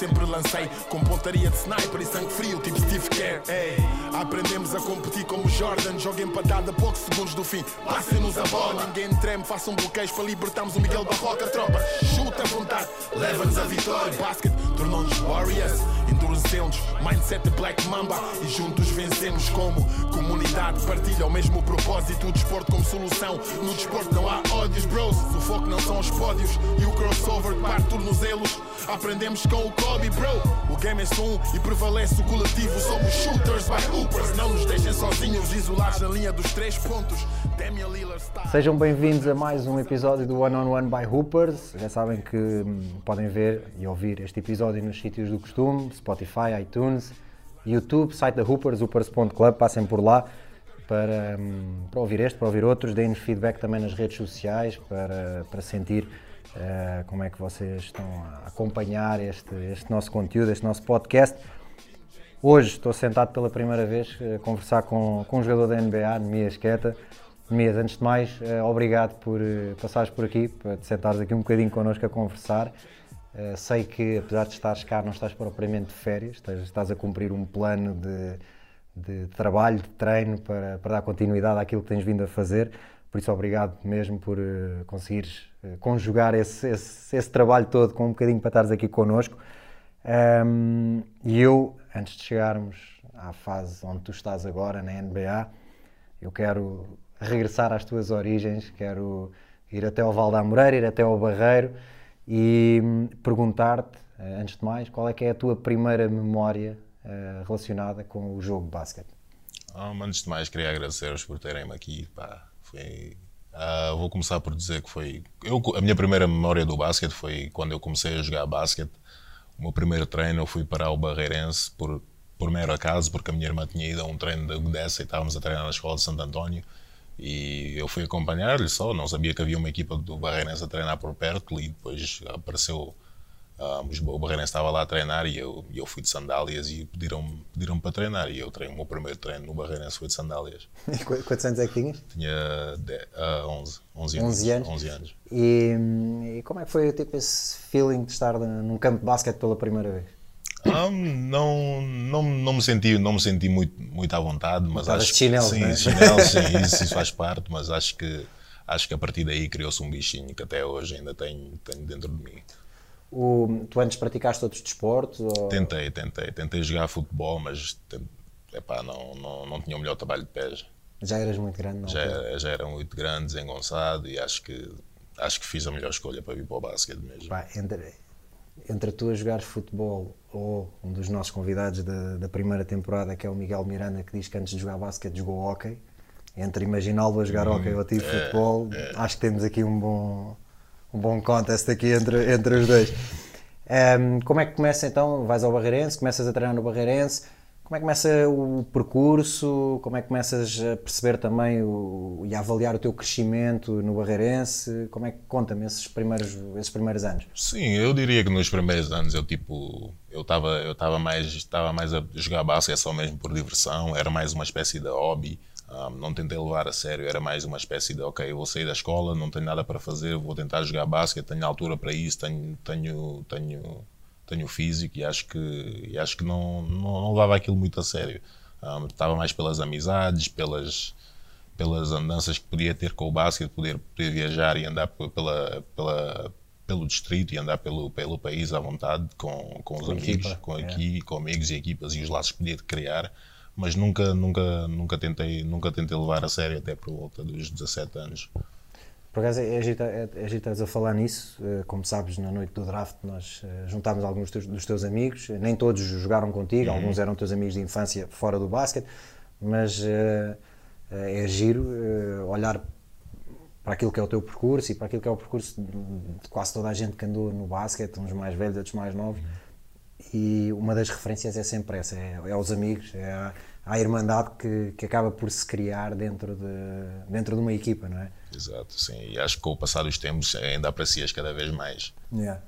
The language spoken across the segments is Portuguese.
sempre lancei com pontaria de sniper e sangue frio, tipo Steve Kerr. Aprendemos a competir como Jordan, joga empatada a poucos segundos do fim. Passem-nos a bola, ninguém treme, façam bloqueios para libertarmos o Miguel Barroca. Tropa, chuta à vontade, leva-nos a vitória. Basket tornou-nos Warriors, endurecemos, mindset Black Mamba e juntos vencemos como comunidade. Partilha o mesmo propósito, o desporto como solução. No desporto não há ódios, bros. O foco não são os pódios e o crossover que parte tornozelos. Aprendemos com o Kobe, bro. O game é só um e prevalece o coletivo. Somos shooters by hoopers. Não nos deixem sozinhos, isolados na linha dos três pontos. Sejam bem-vindos a mais um episódio do One on One by Hoopers. Já sabem que hum, podem ver e ouvir este episódio nos sítios do costume: Spotify, iTunes, YouTube, site da Hoopers, hoopers.club. Passem por lá para, hum, para ouvir este, para ouvir outros. Deem-nos feedback também nas redes sociais para, para sentir eh, como é que vocês estão a acompanhar este, este nosso conteúdo, este nosso podcast. Hoje estou sentado pela primeira vez a conversar com, com um jogador da NBA, Nemias Queta. Nemias, antes de mais, eh, obrigado por eh, passares por aqui, para te sentares aqui um bocadinho connosco a conversar. Eh, sei que, apesar de estares cá, não estás propriamente de férias, estás, estás a cumprir um plano de, de trabalho, de treino, para, para dar continuidade àquilo que tens vindo a fazer. Por isso, obrigado mesmo por eh, conseguires eh, conjugar esse, esse, esse trabalho todo com um bocadinho para estares aqui connosco. Um, e eu, antes de chegarmos à fase onde tu estás agora, na NBA, eu quero regressar às tuas origens, quero ir até ao Val da Moreira, ir até ao Barreiro e hum, perguntar-te, eh, antes de mais, qual é que é a tua primeira memória eh, relacionada com o jogo de basquete? Ah, antes de mais, queria agradecer-vos por terem-me aqui. Pá, foi, ah, vou começar por dizer que foi. Eu, a minha primeira memória do basquete foi quando eu comecei a jogar basquete. O meu primeiro treino eu fui para o Barreirense por, por mero acaso, porque a minha irmã tinha ido a um treino da UDESA e estávamos a treinar na escola de Santo António. E eu fui acompanhar-lhe só, não sabia que havia uma equipa do Barreirense a treinar por perto e depois apareceu. ah, o Barreirense estava lá a treinar e eu, e eu fui de sandálias e pediram-me pediram para treinar. E eu treino, o meu primeiro treino no Barreirense foi de sandálias. E qu- Quantos anos é que tinhas? Tinha de, ah, 11, 11 anos. 11 anos? 11 anos. E, hum, e como é que foi tipo, esse feeling de estar num campo de basquete pela primeira vez? Ah, não, não, não me senti, não me senti muito, muito à vontade, mas Estavas acho de chinelos, sim, né? chinelos, sim, isso, isso faz parte, mas acho que acho que a partir daí criou-se um bichinho que até hoje ainda tenho, tenho dentro de mim. O, tu antes praticaste outros desportos? Ou... Tentei, tentei, tentei jogar futebol, mas epá, não, não, não tinha o melhor trabalho de pés. Já eras muito grande, não? Já, era- já era muito grande, desengonçado e acho que acho que fiz a melhor escolha para vir para o basquete mesmo. Pá, entre, entre tu a jogares futebol ou um dos nossos convidados da, da primeira temporada, que é o Miguel Miranda, que diz que antes de jogar basquete jogou hóquei, entre imaginá-lo a jogar hóquei ou a ti futebol, acho que temos aqui um bom, um bom contest aqui entre, entre os dois. Ehm, como é que começa então? Vais ao Barreirense, começas a treinar no Barreirense, como é que começa o percurso? Como é que começas a perceber também o, e a avaliar o teu crescimento no Barreirense? Como é que conta-me esses primeiros, esses primeiros anos? Sim, eu diria que nos primeiros anos eu tipo eu estava eu estava mais estava mais a jogar basquete só mesmo por diversão, era mais uma espécie de hobby. ah, não tentei levar a sério, era mais uma espécie de ok, eu vou sair da escola, não tenho nada para fazer, vou tentar jogar basquete, tenho altura para isso, tenho tenho tenho tenho físico e acho que e acho que não, não não levava aquilo muito a sério. Ah, estava mais pelas amizades, pelas pelas andanças que podia ter com o basquete, poder, poder viajar e andar pe- pela, pela, pelo distrito e andar pelo, pelo país à vontade com, com os Com amigos, equipa, com, é. aqui, com amigos e equipas e os laços que podia criar, mas nunca, nunca, nunca, tentei, nunca tentei levar a sério até por volta dos 17 anos. Por acaso é agita, é, é agita a falar nisso, eh, como sabes, na noite do draft nós eh, juntámos alguns dos teus, dos teus amigos, nem todos jogaram contigo, alguns eram teus amigos de infância fora do basquete, mas eh, é giro olhar para aquilo que é o teu percurso e para aquilo que é o percurso de, quase toda a gente que andou no basquete, uns mais velhos, outros mais novos, e uma das referências é sempre essa, é, é aos amigos, é a, a irmandade que, que acaba por se criar dentro de, dentro de uma equipa, não é? Exato, sim. E acho que com o passar dos tempos ainda aprecias cada vez mais. Yeah.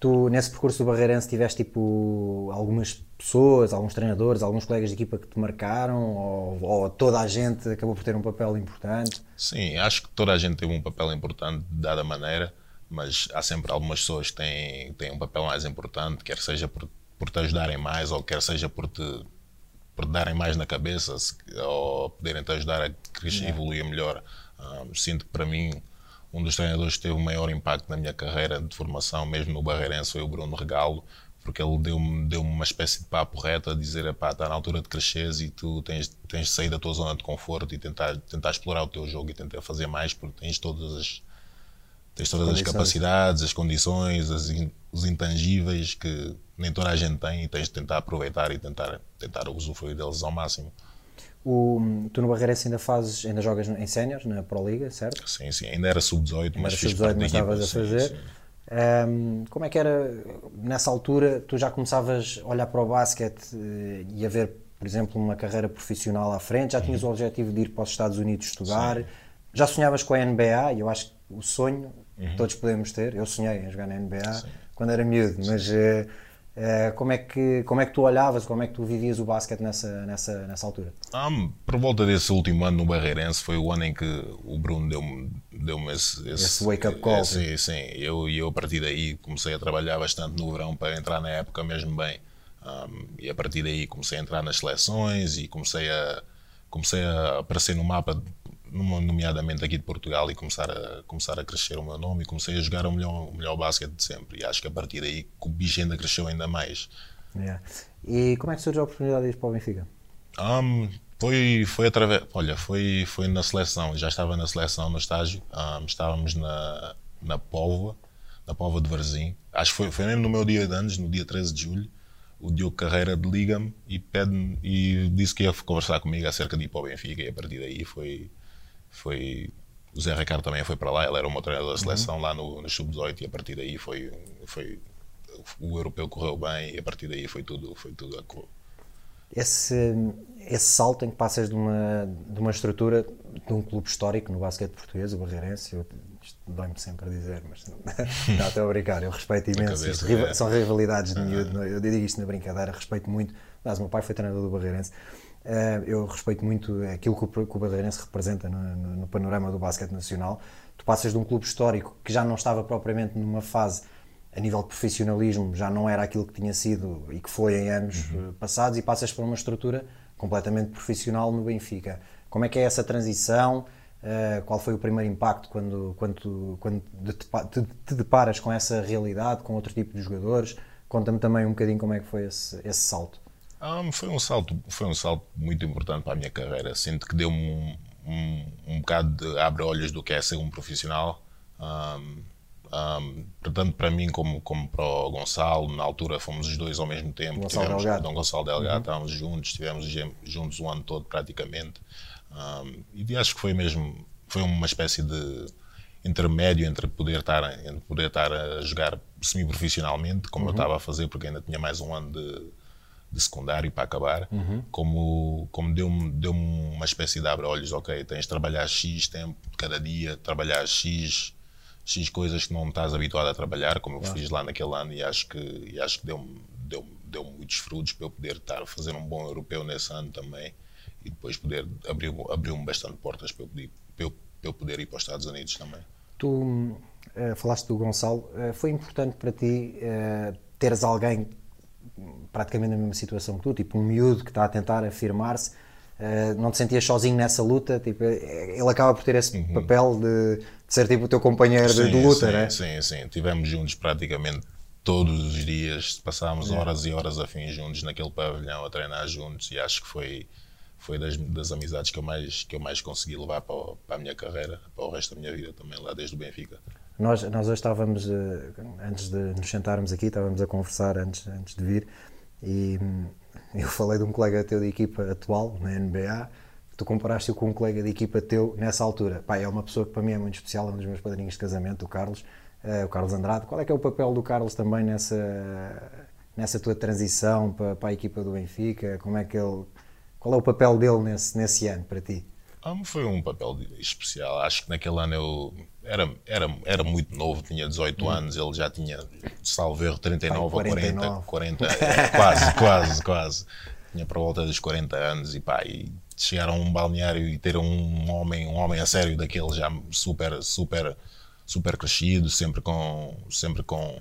Tu, nesse percurso do Barreirense, tiveste tipo algumas pessoas, alguns treinadores, alguns colegas de equipa que te marcaram ou, ou toda a gente acabou por ter um papel importante? Sim, acho que toda a gente teve um papel importante, de dada maneira, mas há sempre algumas pessoas que têm, têm um papel mais importante, quer seja por, por te ajudarem mais ou quer seja por te, por darem mais na cabeça ou poderem te ajudar a crescer e evoluir melhor. Um, sinto que para mim um dos treinadores que teve o maior impacto na minha carreira de formação, mesmo no Barreirense, foi o Bruno Regalo, porque ele deu-me deu uma espécie de papo reto a dizer: está na altura de cresceres e tu tens, tens de sair da tua zona de conforto e tentar, tentar explorar o teu jogo e tentar fazer mais, porque tens todas as, tens todas as capacidades, as condições, as, os intangíveis que nem toda a gente tem e tens de tentar aproveitar e tentar, tentar usufruir deles ao máximo. O, tu no Barreirense ainda fazes, ainda jogas em séniores, na Pro Liga, certo? Sim, sim, ainda era sub-18, mas fiz sub-18, mas estavas a fazer. Sim, sim. Um, como é que era nessa altura? Tu já começavas a olhar para o basquete eh, e a ver, por exemplo, uma carreira profissional à frente? Já tinhas uhum. o objetivo de ir para os Estados Unidos estudar? Sim. Já sonhavas com a NBA? E eu acho que o sonho uhum. todos podemos ter. Eu sonhei em jogar na NBA quando era miúdo, mas uh, como, é que, como é que tu olhavas, como é que tu vivias o basquete nessa, nessa, nessa altura? Um, por volta desse último ano no Barreirense foi o ano em que o Bruno deu-me deu esse, esse, esse wake-up call. Sim, sim. Eu, eu a partir daí comecei a trabalhar bastante no verão para entrar na época mesmo bem. Um, e a partir daí comecei a entrar nas seleções e comecei a, comecei a aparecer no mapa nomeadamente aqui de Portugal, e começar a, começar a crescer o meu nome e comecei a jogar o melhor, o melhor basquete de sempre. E acho que a partir daí o bicho ainda cresceu ainda mais. Yeah. E como é que surgiu a oportunidade de ir para o Benfica? Um, foi, foi através. Olha, foi, foi na seleção. Já estava na seleção no estágio. Um, estávamos na, na Póvoa, na Póvoa de Varzim. Acho que foi, foi mesmo no meu dia de anos, no dia 13 de julho. O Diogo Carreira liga-me e pede e disse que ia conversar comigo acerca de ir para o Benfica. E a partir daí foi, foi o Zé Ricardo também foi para lá, ele era o meu treinador da seleção uhum. lá no, no Sub-18 e a partir daí foi, foi o europeu correu bem e a partir daí foi tudo, foi tudo a cor. Esse, esse salto em que passas de uma, de uma estrutura de um clube histórico no basquete português, o Barreirense, eu, isto dói-me sempre a dizer, mas não, estou a brincar, eu respeito imenso. Isto, é. São rivalidades de miúdo, eu digo isto na brincadeira, respeito muito. Mas o meu pai foi treinador do Barreirense eu respeito muito aquilo que o, que Barreirense representa no, no, no, panorama do basquete nacional. Tu passas de um clube histórico que já não estava propriamente numa fase a nível de profissionalismo, já não era aquilo que tinha sido e que foi em anos uhum. Eh, passados, e passas para uma estrutura completamente profissional no Benfica. Como é que é essa transição? Uh, qual foi o primeiro impacto quando, quando, quando te, te, deparas com essa realidade, com outro tipo de jogadores? Conta-me também um bocadinho como é que foi esse, esse salto. Um, foi, um salto, foi um salto muito importante para a minha carreira. Sinto que deu-me um, um, um bocado de abre-olhos do que é ser um profissional. Um, portanto, para mim, como, como para o Gonçalo, na altura fomos os dois ao mesmo tempo. Gonçalo tivemos, Delgado. Dom Gonçalo Delgado, uhum. estávamos juntos, estivemos juntos o ano todo praticamente. Um, e acho que foi mesmo foi uma espécie de intermédio entre poder estar, entre poder estar a jogar semi-profissionalmente, como uhum. eu estava a fazer, porque ainda tinha mais um ano de de secundário para acabar, uhum. como, como deu-me deu uma espécie de abre-olhos, ok, tens de trabalhar X tempo cada dia, trabalhar X, X coisas que não estás habituado a trabalhar, como eu fiz lá naquele ano, e acho que, e acho que deu-me deu, deu muitos frutos para eu poder estar a fazer um bom europeu nesse ano também, e depois poder abrir abriu-me bastante portas para eu, poder, para, eu, para eu poder ir para os Estados Unidos também. Tu uh, falaste do Gonçalo, uh, foi importante para ti uh, teres alguém praticamente na mesma situação que tu, tipo um miúdo que está a tentar afirmar-se, uh, não te sentias sozinho nessa luta? Tipo, eh, ele acaba por ter esse uhum. papel de, de, ser tipo o teu companheiro sim, de, de, luta, sim, né? Sim, sim, tivemos juntos praticamente todos os dias, passámos é. horas e horas a fim juntos naquele pavilhão a treinar juntos e acho que foi foi das, das amizades que eu mais que eu mais consegui levar para, para a minha carreira, para o resto da minha vida também lá desde o Benfica. Nós, nós hoje estávamos, eh, antes de nos sentarmos aqui, estávamos a conversar antes, antes de vir e hum, eu falei de um colega teu de equipa atual, na NBA, tu comparaste-o com um colega de equipa teu nessa altura. Pá, é uma pessoa que para mim é muito especial, é um dos meus padrinhos de casamento, o Carlos, uh, o Carlos Andrade. Qual é que é o papel do Carlos também nessa, nessa tua transição para, para a equipa do Benfica? Como é que ele, qual é o papel dele nesse, nesse ano para ti? Ah, foi um papel especial. Acho que naquele ano eu era, era, era muito novo, tinha 18 hum. anos, ele já tinha, salvo erro, 39 Pai, 49. ou 40, 40, é, quase, quase, quase. Tinha para volta dos 40 anos e pá, e chegar a um balneário e ter um homem, um homem a sério daquele já super, super, super crescido, sempre com, sempre com,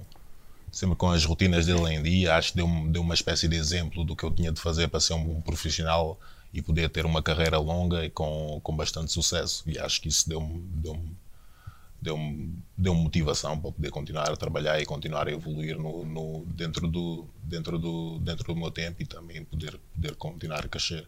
sempre com as rotinas dele em dia. Acho que deu, deu uma espécie de exemplo do que eu tinha de fazer para ser um, um profissional e poder ter uma carreira longa e com, com bastante sucesso. E acho que isso deu-me deu deu deu motivação para poder continuar a trabalhar e continuar a evoluir no, no, dentro, do, dentro, do, dentro do meu tempo e também poder, poder continuar a crescer.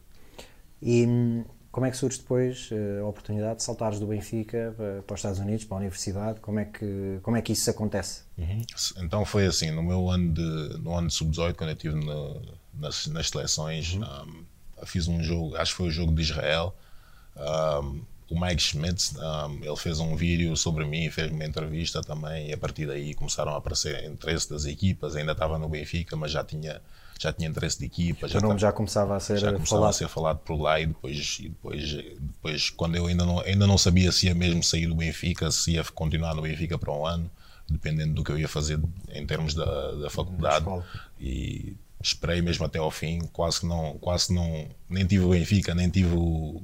E hum, como é que surge depois eh, a oportunidade de saltares do Benfica para, os Estados Unidos, para a universidade? Como é que, como é que isso acontece? Uhum. Então foi assim, no meu ano de, no ano de sub-18, quando eu estive nas, nas seleções, uhum. um, fiz um jogo, acho que foi o jogo de Israel. Um, o Mike Schmidt, um, ele fez um vídeo sobre mim, fez uma entrevista também, e a partir daí começaram a aparecer interesse das equipas. Ainda estava no Benfica, mas já tinha já tinha interesse de equipa. Já o nome já começava a ser já começava falado. a ser falado por lá e depois, e depois, depois quando eu ainda não, ainda não sabia se ia mesmo sair do Benfica, se ia continuar no Benfica para um ano, dependendo do que eu ia fazer em termos da, da faculdade. E esperei mesmo até ao fim, quase que não, quase não, nem tive o Benfica, nem tive o,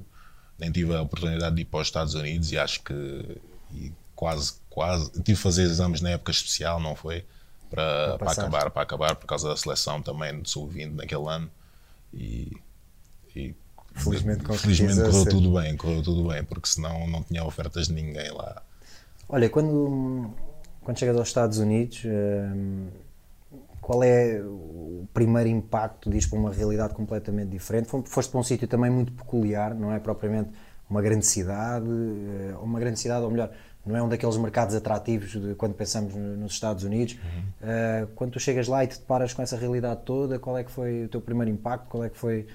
nem tive a oportunidade de ir para os Estados Unidos e acho que e quase, quase, tive de fazer exames na época especial, não foi? para, para acabar, para acabar por causa da seleção também de sub-20 naquele ano e, e felizmente, felizmente correu tudo bem, correu tudo bem, porque senão não tinha ofertas de ninguém lá. Olha, quando, quando chegas aos Estados Unidos, hum, qual é o primeiro impacto disto para uma realidade completamente diferente? Foste para um sítio também muito peculiar, não é propriamente uma grande cidade, eh, uma grande cidade, ou melhor, não é um daqueles mercados atrativos de quando pensamos nos Estados Unidos. Uhum. Uh, quando tu chegas lá e te deparas com essa realidade toda, qual é que foi o teu primeiro impacto? Qual é que foi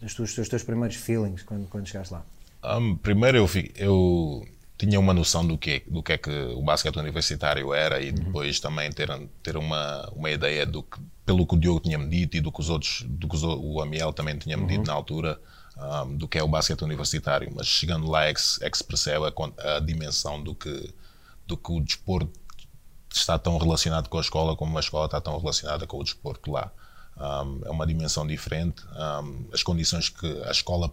os teus, os teus primeiros feelings quando, quando chegaste lá? Um, primeiro eu, eu tinha uma noção do que, do que é que o basquete universitário era e uhum. depois também ter, ter uma, uma ideia do que, pelo que o Diogo tinha-me dito e do que os outros, do que o Amiel também tinha-me uhum. dito na altura, um, do que é o basquete universitário, mas chegando lá é que, é que se percebe a, a, dimensão do que, do que o desporto está tão relacionado com a escola como a escola está tão relacionada com o desporto lá. Um, é uma dimensão diferente. Um, as condições que a escola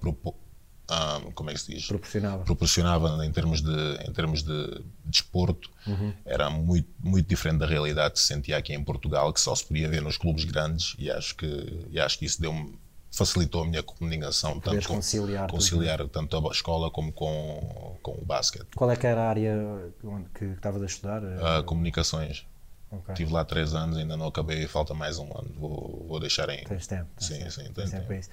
propo, como é que se diz? Proporcionava. Proporcionava em termos de, em termos de desporto uhum. era muito, muito diferente da realidade que se sentia aqui em Portugal, que só se podia ver nos clubes grandes e acho que, e acho que isso deu-me facilitou a minha comunicação, tanto conciliar, conciliar tanto a escola como com, com o basquete. Qual é que era a área que estavas a estudar? Uh, comunicações. Okay. Estive lá três anos, ainda não acabei, falta mais um ano. Vou, vou deixar em. Tens tempo. Sim, tempo. sim, tem tempo. tempo.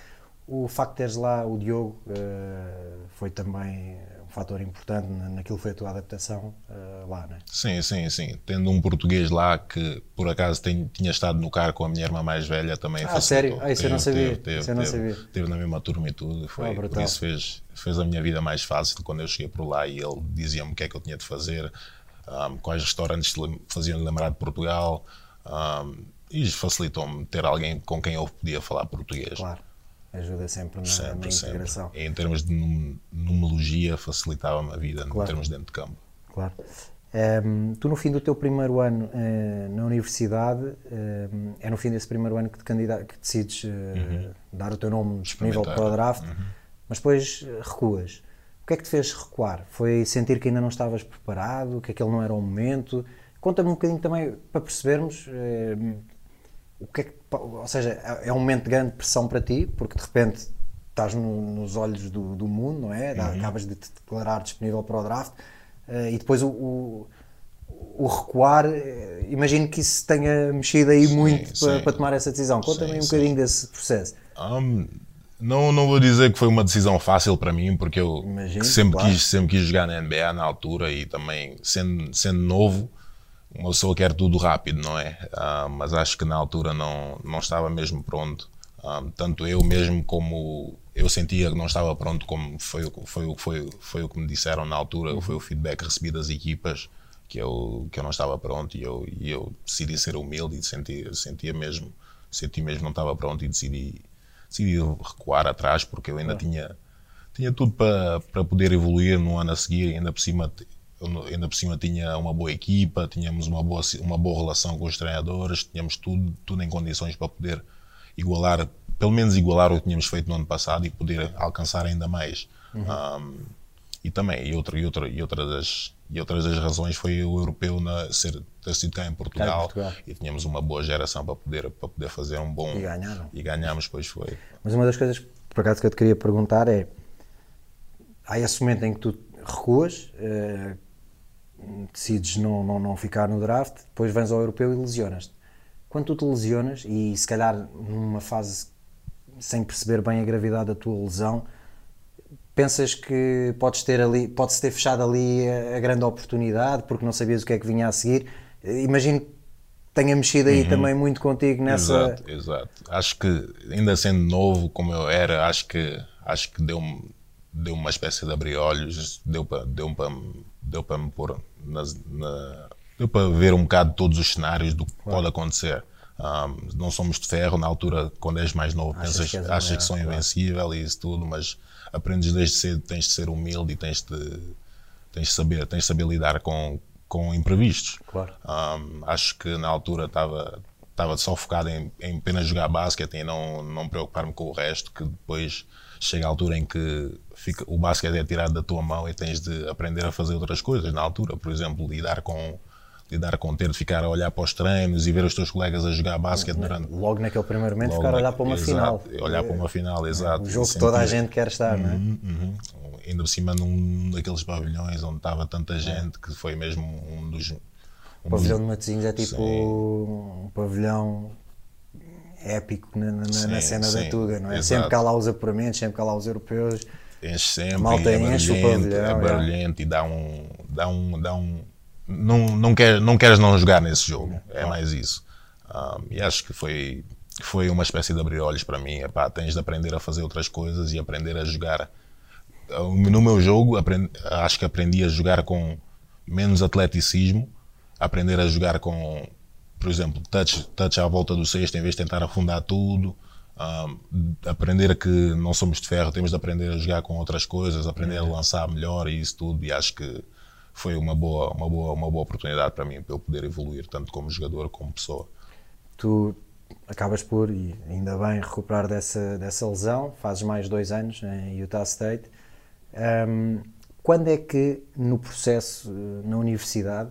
O facto de teres lá o Diogo uh, foi também fator importante naquilo que foi a tua adaptação uh, lá, não é? Sim, sim, sim. Tendo um português lá que, por acaso, tem, tinha estado no carro com a minha irmã mais velha também. Ah, sério? Ah, isso teve, eu não sabia. Teve, teve, eu não sabia. Teve na mesma turma e tudo. Foi, ah, por isso fez, fez a minha vida mais fácil quando eu cheguei por lá e ele dizia-me o que é que eu tinha de fazer, um, quais restaurantes faziam lembrar de Portugal. Um, e facilitou-me ter alguém com quem eu podia falar português. Claro ajuda sempre na, sempre, na integração. Sempre. Em termos de numerologia, facilitava-me a vida, claro. em termos dentro de campo. Claro. Um, ehm, tu, no fim do teu primeiro ano uh, na universidade, um, ehm, é no fim desse primeiro ano que, te candida que decides uh, uhum. dar o teu nome disponível para o draft, uhum. mas depois uh, recuas. O que é que te fez recuar? Foi sentir que ainda não estavas preparado, que aquele não era o momento? Conta-me um bocadinho também para percebermos o que é que, ou seja, é, é um momento de grande pressão para ti, porque de repente estás no, nos olhos do, do, mundo, não é? Uhum. Acabas de te declarar disponível para o draft uh, e depois o, o, o, recuar, eh, imagino que isso tenha mexido aí sim, muito sim. Para, para, tomar essa decisão. Conta-me um bocadinho desse processo. Um, não, não vou dizer que foi uma decisão fácil para mim, porque eu imagino, sempre, claro. quis, sempre quis jogar na NBA na altura e também sendo, sendo novo uma pessoa quer tudo rápido, não é? Uh, mas acho que na altura não, não estava mesmo pronto. Uh, tanto eu mesmo como eu sentia que não estava pronto, como foi, foi, foi, foi o que me disseram na altura, foi o feedback recebido das equipas, que eu, que eu não estava pronto e eu, e eu decidi ser humilde e sentia, sentia mesmo, senti mesmo não estava pronto e decidi, decidi recuar atrás porque eu ainda tinha, tinha tudo para, para poder evoluir no ano a seguir, ainda por cima ainda por cima tinha uma boa equipa, tínhamos uma boa, uma boa relação com os treinadores, tínhamos tudo, tudo em condições para poder igualar, pelo menos igualar o que tínhamos feito no ano passado e poder alcançar ainda mais. Uhum. Um, e também, e, outra, e, outra, e, outra das, e outras das razões foi o europeu na, ser, ter sido cá em Portugal, Portugal. e tínhamos uma boa geração para poder, para poder fazer um bom. E ganharam. E ganhámos, pois foi. Mas uma das coisas, por acaso, que eu te queria perguntar é: há esse momento em que tu recuas, eh, decides não, não, não ficar no draft, depois vens ao europeu e lesionas-te. Quando tu te lesionas, e se calhar numa fase sem perceber bem a gravidade da tua lesão, pensas que podes ter ali, pode-se ter fechado ali a, a grande oportunidade porque não sabias o que é que vinha a seguir. Imagino que tenha mexido aí também muito contigo nessa. Exato, exato. Acho que ainda sendo novo como eu era, acho que acho que deu deu uma espécie de abrir olhos, deu para deu para deu para me pôr nas, na, deu para ver um bocado todos os cenários do que pode acontecer. Um, não somos de ferro, na altura, quando és mais novo, Achas pensas, que és achas melhor, que são claro. invencível e isso tudo, mas aprendes desde cedo, tens de ser humilde e tens de, tens de saber, tens de saber lidar com, com imprevistos. Claro. Um, acho que na altura estava estava só focado em, em apenas jogar basquete e não, não preocupar-me com o resto, que depois chega a altura em que fica, o basquete é tirado da tua mão e tens de aprender a fazer outras coisas na altura, por exemplo, lidar com lidar com ter de ficar a olhar para os treinos e ver os teus colegas a jogar basquete durante Logo naquele primeiro momento, ficar a na- olhar para uma exato, final. olhar para uma final, exato. Um jogo que toda a gente quer estar, não é? Uhum. Ainda por cima num daqueles pavilhões onde estava tanta gente que foi mesmo um dos. Um O pavilhão de Matosinhos é tipo Sim. um pavilhão épico na, na- na Sim, cena da sim, Tuga, não é? exato. Sempre que há lá os apuramentos, sempre que há lá os europeus. Enche sempre, malta é enche barulhento, é barulhento e dá um. Dá um, dá um não, não, quer, não queres não jogar nesse jogo, é mais isso. Um, e acho que foi, foi uma espécie de abrir olhos para mim. Epá, tens de aprender a fazer outras coisas e aprender a jogar. No meu jogo, aprendi- acho que aprendi a jogar com menos atleticismo, aprender a jogar com, por exemplo, touch, touch à volta do cesto em vez de tentar afundar tudo. Um, aprender que não somos de ferro, temos de aprender a jogar com outras coisas, aprender a lançar melhor e isso tudo. E acho que foi uma boa, uma boa, uma boa oportunidade para mim para eu poder evoluir tanto como jogador como pessoa. Tu acabas por, e ainda bem, recuperar dessa, dessa lesão, fazes mais dois anos em Utah State. Ahm, quando é que no processo eh, na universidade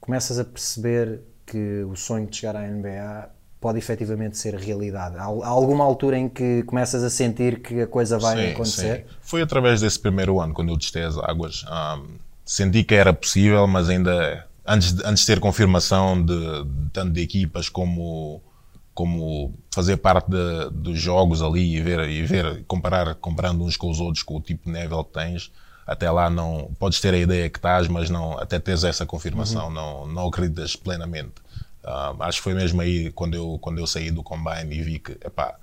começas a perceber que o sonho de chegar à NBA pode efetivamente ser realidade? Há, alguma altura em que começas a sentir que a coisa vai Sim, acontecer? sim. Foi através desse primeiro ano, quando eu testei as águas. Ahm, senti que era possível, mas ainda antes de, antes de ter confirmação de, tanto de equipas como como fazer parte de- dos jogos ali e ver e ver comparar comparando uns com os outros com o tipo de nível que tens até lá não podes ter a ideia que estás mas não até teres essa confirmação não não acreditas plenamente Ah, acho que foi mesmo aí quando eu quando eu saí do combine e vi que epá,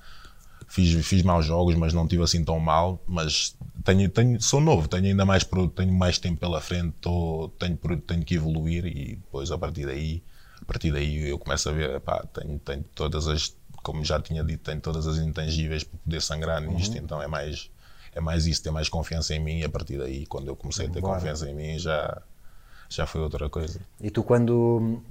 fiz, fiz maus jogos, mas não tive assim tão mal. Mas tenho, tenho, sou novo, tenho ainda mais, tenho mais tempo pela frente, tô, tenho, tenho que evoluir e depois a partir daí, a partir daí eu começo a ver, pá, tenho, tenho todas as, como já tinha dito, tenho todas as intangíveis para poder sangrar nisto, então é mais, é mais isso, ter mais confiança em mim e a partir daí, quando eu comecei a ter Bora. confiança em mim, já, já foi outra coisa. E tu quando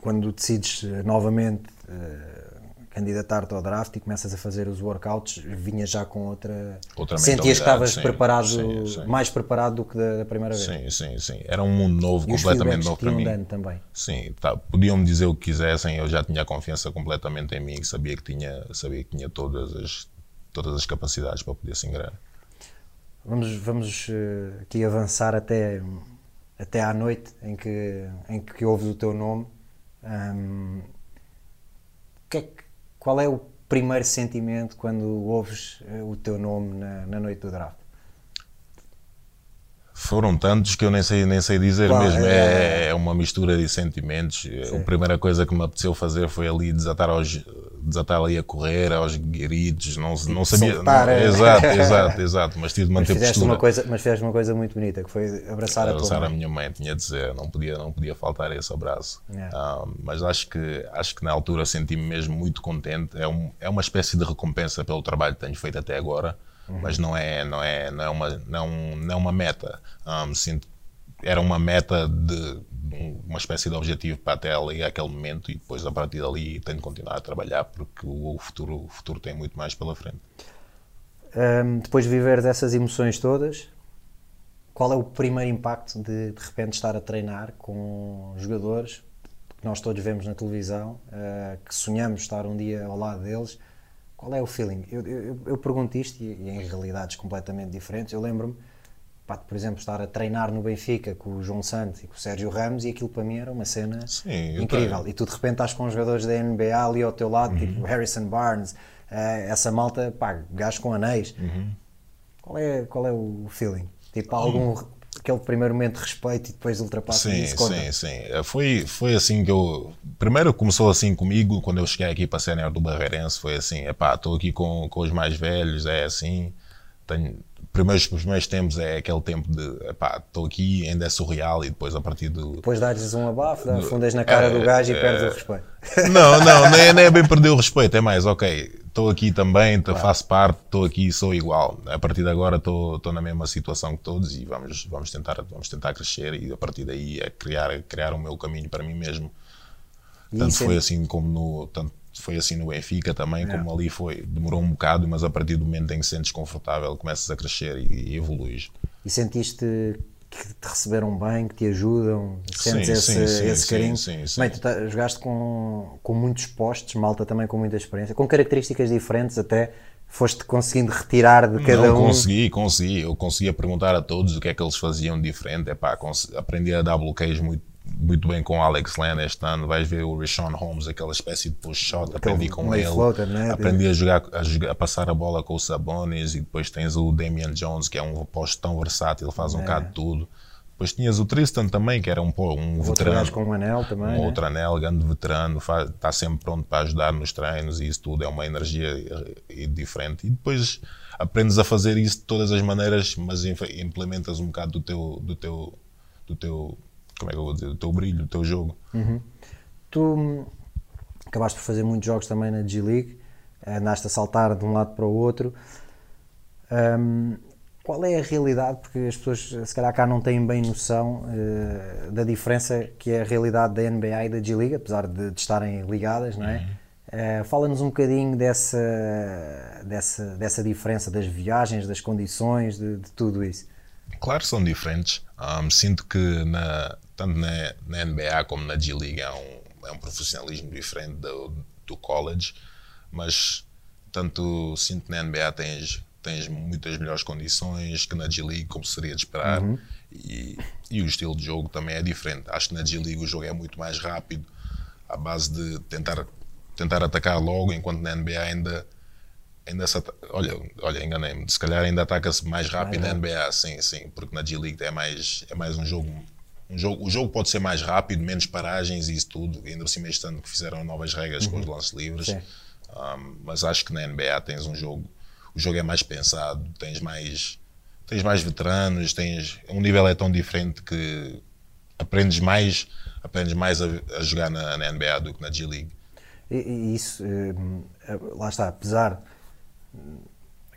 quando decides eh, novamente eh, candidatar-te ao draft e começas a fazer os workouts, vinha já com outra. Outra Sentias que estavas sim, preparado, sim, sim. mais preparado do que da, da primeira vez. Sim, sim, sim. Era um mundo novo, E completamente novo para mim. também. Sim, tá, podiam-me dizer o que quisessem, eu já tinha confiança completamente em mim, sabia que tinha, sabia que tinha todas as, todas as capacidades para poder se ingrar. Vamos, vamos eh, aqui avançar até, até à noite em que, em que ouves o teu nome. Que é que- qual é o primeiro sentimento quando ouves eh, o teu nome na, na noite do draft? Foram tantos que eu nem sei, nem sei dizer Qual mesmo. é? É, é uma mistura de sentimentos. A primeira coisa que me apeteceu fazer foi ali desatar, aos, desatar ali a correr, aos gritos. Não, não sabia. soltar, não- é. exato, exato, exato. Mas tive de Mas manter fizeste, postura. uma coisa, mas fizeste uma coisa muito bonita, que foi abraçar a tua abraçar a minha mãe, tinha de dizer, não podia, não podia faltar esse abraço. Yeah. Ah, mas acho que, acho que na altura senti-me mesmo muito contente. É, um, é uma espécie de recompensa pelo trabalho que tenho feito até agora, mas não é, não é, não é, uma, não, é um- não é uma meta. Ah, sinto, era uma meta de, um- uma espécie de objetivo para até ali, aquele momento, e depois a partir dali tenho de continuar a trabalhar porque o, futuro, o futuro tem muito mais pela frente. Um, depois de viver dessas emoções todas, qual é o primeiro impacto de de repente estar a treinar com jogadores que nós todos vemos na televisão, uh, que sonhamos estar um dia ao lado deles? Qual é o feeling? Eu, eu, eu pergunto isto e, e, em realidades completamente diferentes. Eu lembro-me, pá, por exemplo, estar a treinar no Benfica com o João Santos e com o Sérgio Ramos e aquilo para mim era uma cena Sim, incrível. tenho. E tu de repente estás com jogadores da NBA ali ao teu lado, tipo Harrison Barnes, uh, essa malta, pá, gajos com anéis. Qual, é, qual é o feeling? Tipo, há algum. aquele primeiro momento de respeito e depois ultrapassa Sim, isso conta? sim, sim. Eh, Foi, foi assim que eu. Primeiro começou assim comigo, quando eu cheguei aqui para a sénior do Barreirense, foi assim: epá, estou aqui com, com os mais velhos, é assim. Tenho, primeiros, os primeiros tempos é aquele tempo de, epá, estou aqui, ainda é surreal, e depois a partir do. Depois dás-lhes um abafo, dá- fundas na cara do É, gajo e é. perdes o respeito. Não, não, nem, nem é bem perder o respeito, é mais, ok, estou aqui também, tô- faço parte, estou aqui, sou igual. A partir de agora estou na mesma situação que todos e vamos, vamos, tentar, vamos tentar crescer e a partir daí é criar, criar o meu caminho para mim mesmo. Tanto é- foi assim como no. Tanto foi assim no Benfica também, como ali foi. Demorou um bocado, mas a partir do momento em que te sentes confortável, começas a crescer e, e evoluís. E sentiste que te receberam bem, que te ajudam, sentes Sim, esse, sim, esse sim, carinho. sim, sim. Bem, tu tá- jogaste com, com muitos postos, malta também com muita experiência, com características diferentes até, foste conseguindo retirar de cada não um. consegui, consegui. Eu conseguia perguntar a todos o que é que eles faziam de diferente. Epá, aprendi a dar bloqueios muito, muito bem com o Alex Len este ano. Vais ver o Rishon Holmes, aquela espécie de push shot, aprendi com ele. floater, né? Aprendi a jogar, a jogar- a passar a bola com o Sabonis e depois tens o Damian Jones, que é um posto tão versátil, faz um bocado de tudo. Depois tinhas o Tristan também, que era um, um veterano. com um anel também. Um né? outro anel, grande veterano, está sempre pronto para ajudar nos treinos e isso tudo é uma energia eh, diferente. E depois aprendes a fazer isso de todas as maneiras, mas implementas um bocado do teu, do teu, do teu, como é que eu vou dizer, do teu brilho, do teu jogo. Tu hum, acabaste por fazer muitos jogos também na G-League, andaste a saltar de um lado para o outro. Hum, qual é a realidade? Porque as pessoas, se calhar, cá não têm bem noção eh, da diferença que é a realidade da NBA e da G-League, apesar de, de estarem ligadas, não é? Eh, Fala-nos um bocadinho dessa, dessa, dessa diferença, das viagens, das condições, de, de tudo isso. Claro, são diferentes. Um, sinto que na, tanto na, na NBA como na G-League é um, é um profissionalismo diferente do, do college, mas tanto sinto que na NBA tens, tens muitas melhores condições que na G-League, como seria de esperar, e, e o estilo de jogo também é diferente. Acho que na G-League o jogo é muito mais rápido, à base de tentar, tentar atacar logo, enquanto na NBA ainda ainda se olha, olha, enganei-me, se calhar ainda ataca-se mais rápido na NBA, sim, sim, porque na G-League é mais, é mais um jogo, um jogo, o jogo pode ser mais rápido, menos paragens e isso tudo, e ainda por cima este ano que fizeram novas regras com os lances livres. Um, mas acho que na NBA tens um jogo, o jogo é mais pensado, tens mais, tens mais veteranos, tens, um nível é tão diferente que aprendes mais, aprendes mais a, a jogar na, na NBA do que na G-League. E, e isso, hum, lá está, apesar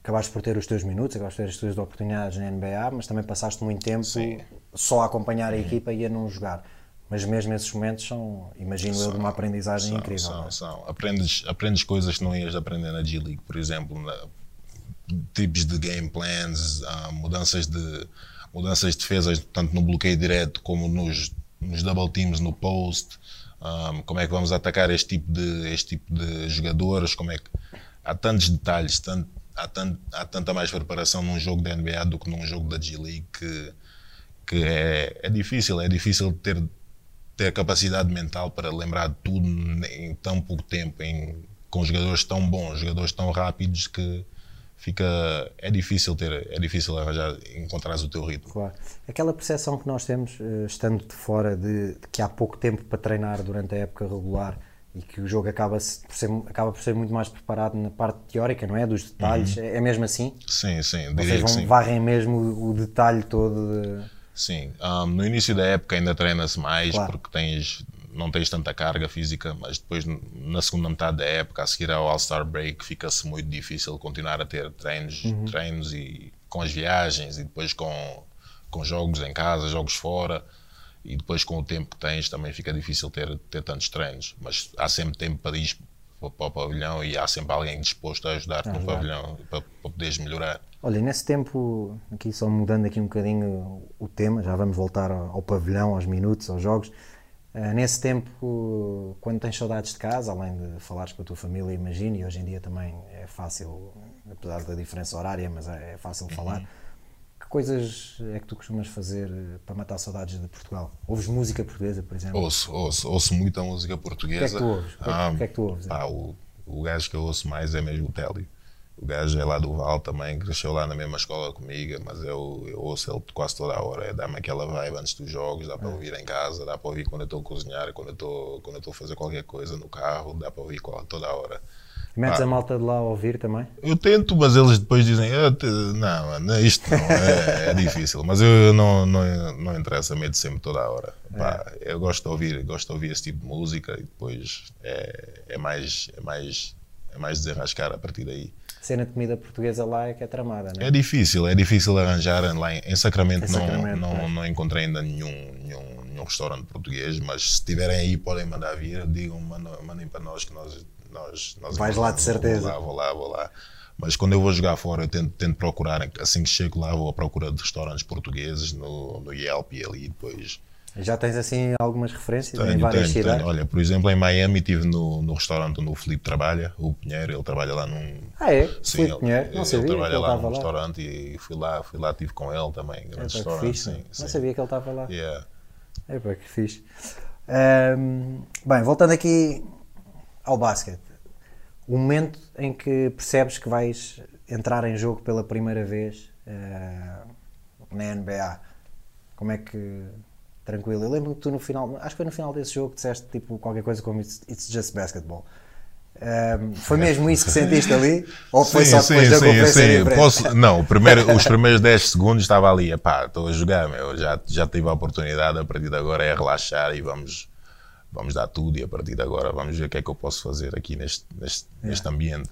acabaste por ter os teus minutos, acabaste por ter as tuas oportunidades na NBA, mas também passaste muito tempo Sim. Só a acompanhar a equipa e a não jogar. Mas mesmo esses momentos são, imagino eu, de uma aprendizagem São, incrível. São, é? são. Aprendes, aprendes coisas que não ias aprender na G-League, por exemplo, na- tipos de game plans, mudanças de mudanças de defesas, tanto no bloqueio direto como nos, nos double teams no post, ah, como é que vamos atacar este tipo de, este tipo de jogadores, como é que há tantos detalhes, tanto, há, tanto, há tanta mais preparação num jogo da NBA do que num jogo da G-League que, que é, é difícil, é difícil ter ter capacidade mental para lembrar de tudo em tão pouco tempo, em, com jogadores tão bons, jogadores tão rápidos que fica é difícil ter, é difícil arranjar, encontrares o teu ritmo. Claro. Aquela percepção que nós temos, eh, estando de fora, de, de que há pouco tempo para treinar durante a época regular e que o jogo acaba, por ser, acaba por ser muito mais preparado na parte teórica, não é? Dos detalhes. É, é mesmo assim? Sim, sim, Vocês que vão, sim. varrem mesmo o, o detalhe todo de... Sim, um, no início da época ainda treina-se mais Claro. porque tens, não tens tanta carga física, mas depois na segunda metade da época, a seguir ao All-Star Break, fica-se muito difícil continuar a ter treinos, treinos e com as viagens e depois com, com jogos em casa, jogos fora. E depois com o tempo que tens também fica difícil ter, ter tantos treinos, mas há sempre tempo para ir, para, para o pavilhão e há sempre alguém disposto a ajudar-te no pavilhão para, para poderes melhorar. Olha, nesse tempo, aqui só mudando aqui um bocadinho o tema, já vamos voltar ao, pavilhão, aos minutos, aos jogos. Uh, nesse tempo, quando tens saudades de casa, além de falares com a tua família, imagino, e hoje em dia também é fácil, apesar da diferença horária, mas é, é fácil falar. Que coisas é que tu costumas fazer eh, para matar saudades de Portugal? Ouves música portuguesa, por exemplo? Ouço, ouço, ouço muita música portuguesa. O que é que tu ouves? É Ah, o que é que tu ouves? pá, o, o gajo que eu ouço mais é mesmo o Telly. O gajo é lá do Val também, cresceu lá na mesma escola comigo, mas eu, eu ouço ele quase toda a hora. É, Dá-me aquela vibe antes dos jogos, dá para ouvir em casa, dá para ouvir quando eu estou a cozinhar, quando eu estou quando eu a fazer qualquer coisa no carro, dá para ouvir toda a hora. Metes pá. a malta de lá a ouvir também? Eu tento, mas eles depois dizem: "Ah, te- Não, mano, isto não, é, é difícil. Mas eu não, não, não interessa, medo sempre toda a hora. Pá, eu gosto de ouvir, gosto de ouvir esse tipo de música e depois é, é mais, é mais, é mais desenrascar a partir daí. Cena de comida portuguesa lá é que é tramada, não é? É difícil, é difícil arranjar lá em, em Sacramento. Não, Sacramento, não, pois. não encontrei ainda nenhum, nenhum, nenhum restaurante português, mas se estiverem aí podem mandar vir, digam, mandem, para nós que nós, nós, nós Vais lá de certeza. Vou lá, vou lá, vou lá. Mas quando eu vou jogar fora, eu tento, tento procurar, assim que chego lá, vou à procura de restaurantes portugueses no, no Yelp e ali depois. Já tens assim algumas referências em Tenho, várias tenho, cidades? tenho. Olha, por exemplo, em Miami estive no, no restaurante onde o Filipe trabalha, o Pinheiro, ele trabalha lá num, Ah, é? Sim, Filipe ele, Pinheiro? Não ele sabia ele trabalha lá estava num lá. restaurante e fui lá, fui lá, estive com ele também, grande que restaurante, fixe. sim, Não sim. sabia que ele estava lá. Yeah. Epá, que fixe. Ahm, bem, voltando aqui ao basquete. O momento em que percebes que vais entrar em jogo pela primeira vez ah, na NBA. Como é que. Tranquilo. Eu lembro que tu no final. Acho que foi no final desse jogo que disseste tipo qualquer coisa como It's, it's just basketball. Ahm, foi mesmo isso que sentiste ali? Ou foi Sim, só sim, depois da sim, de sim. imprensa? Posso, não, primeiro, os primeiros 10 segundos estava ali, epá, estou a jogar, meu, já, já tive a oportunidade, a partir de agora é relaxar e vamos, vamos dar tudo e a partir de agora vamos ver o que é que eu posso fazer aqui neste, neste, neste ambiente.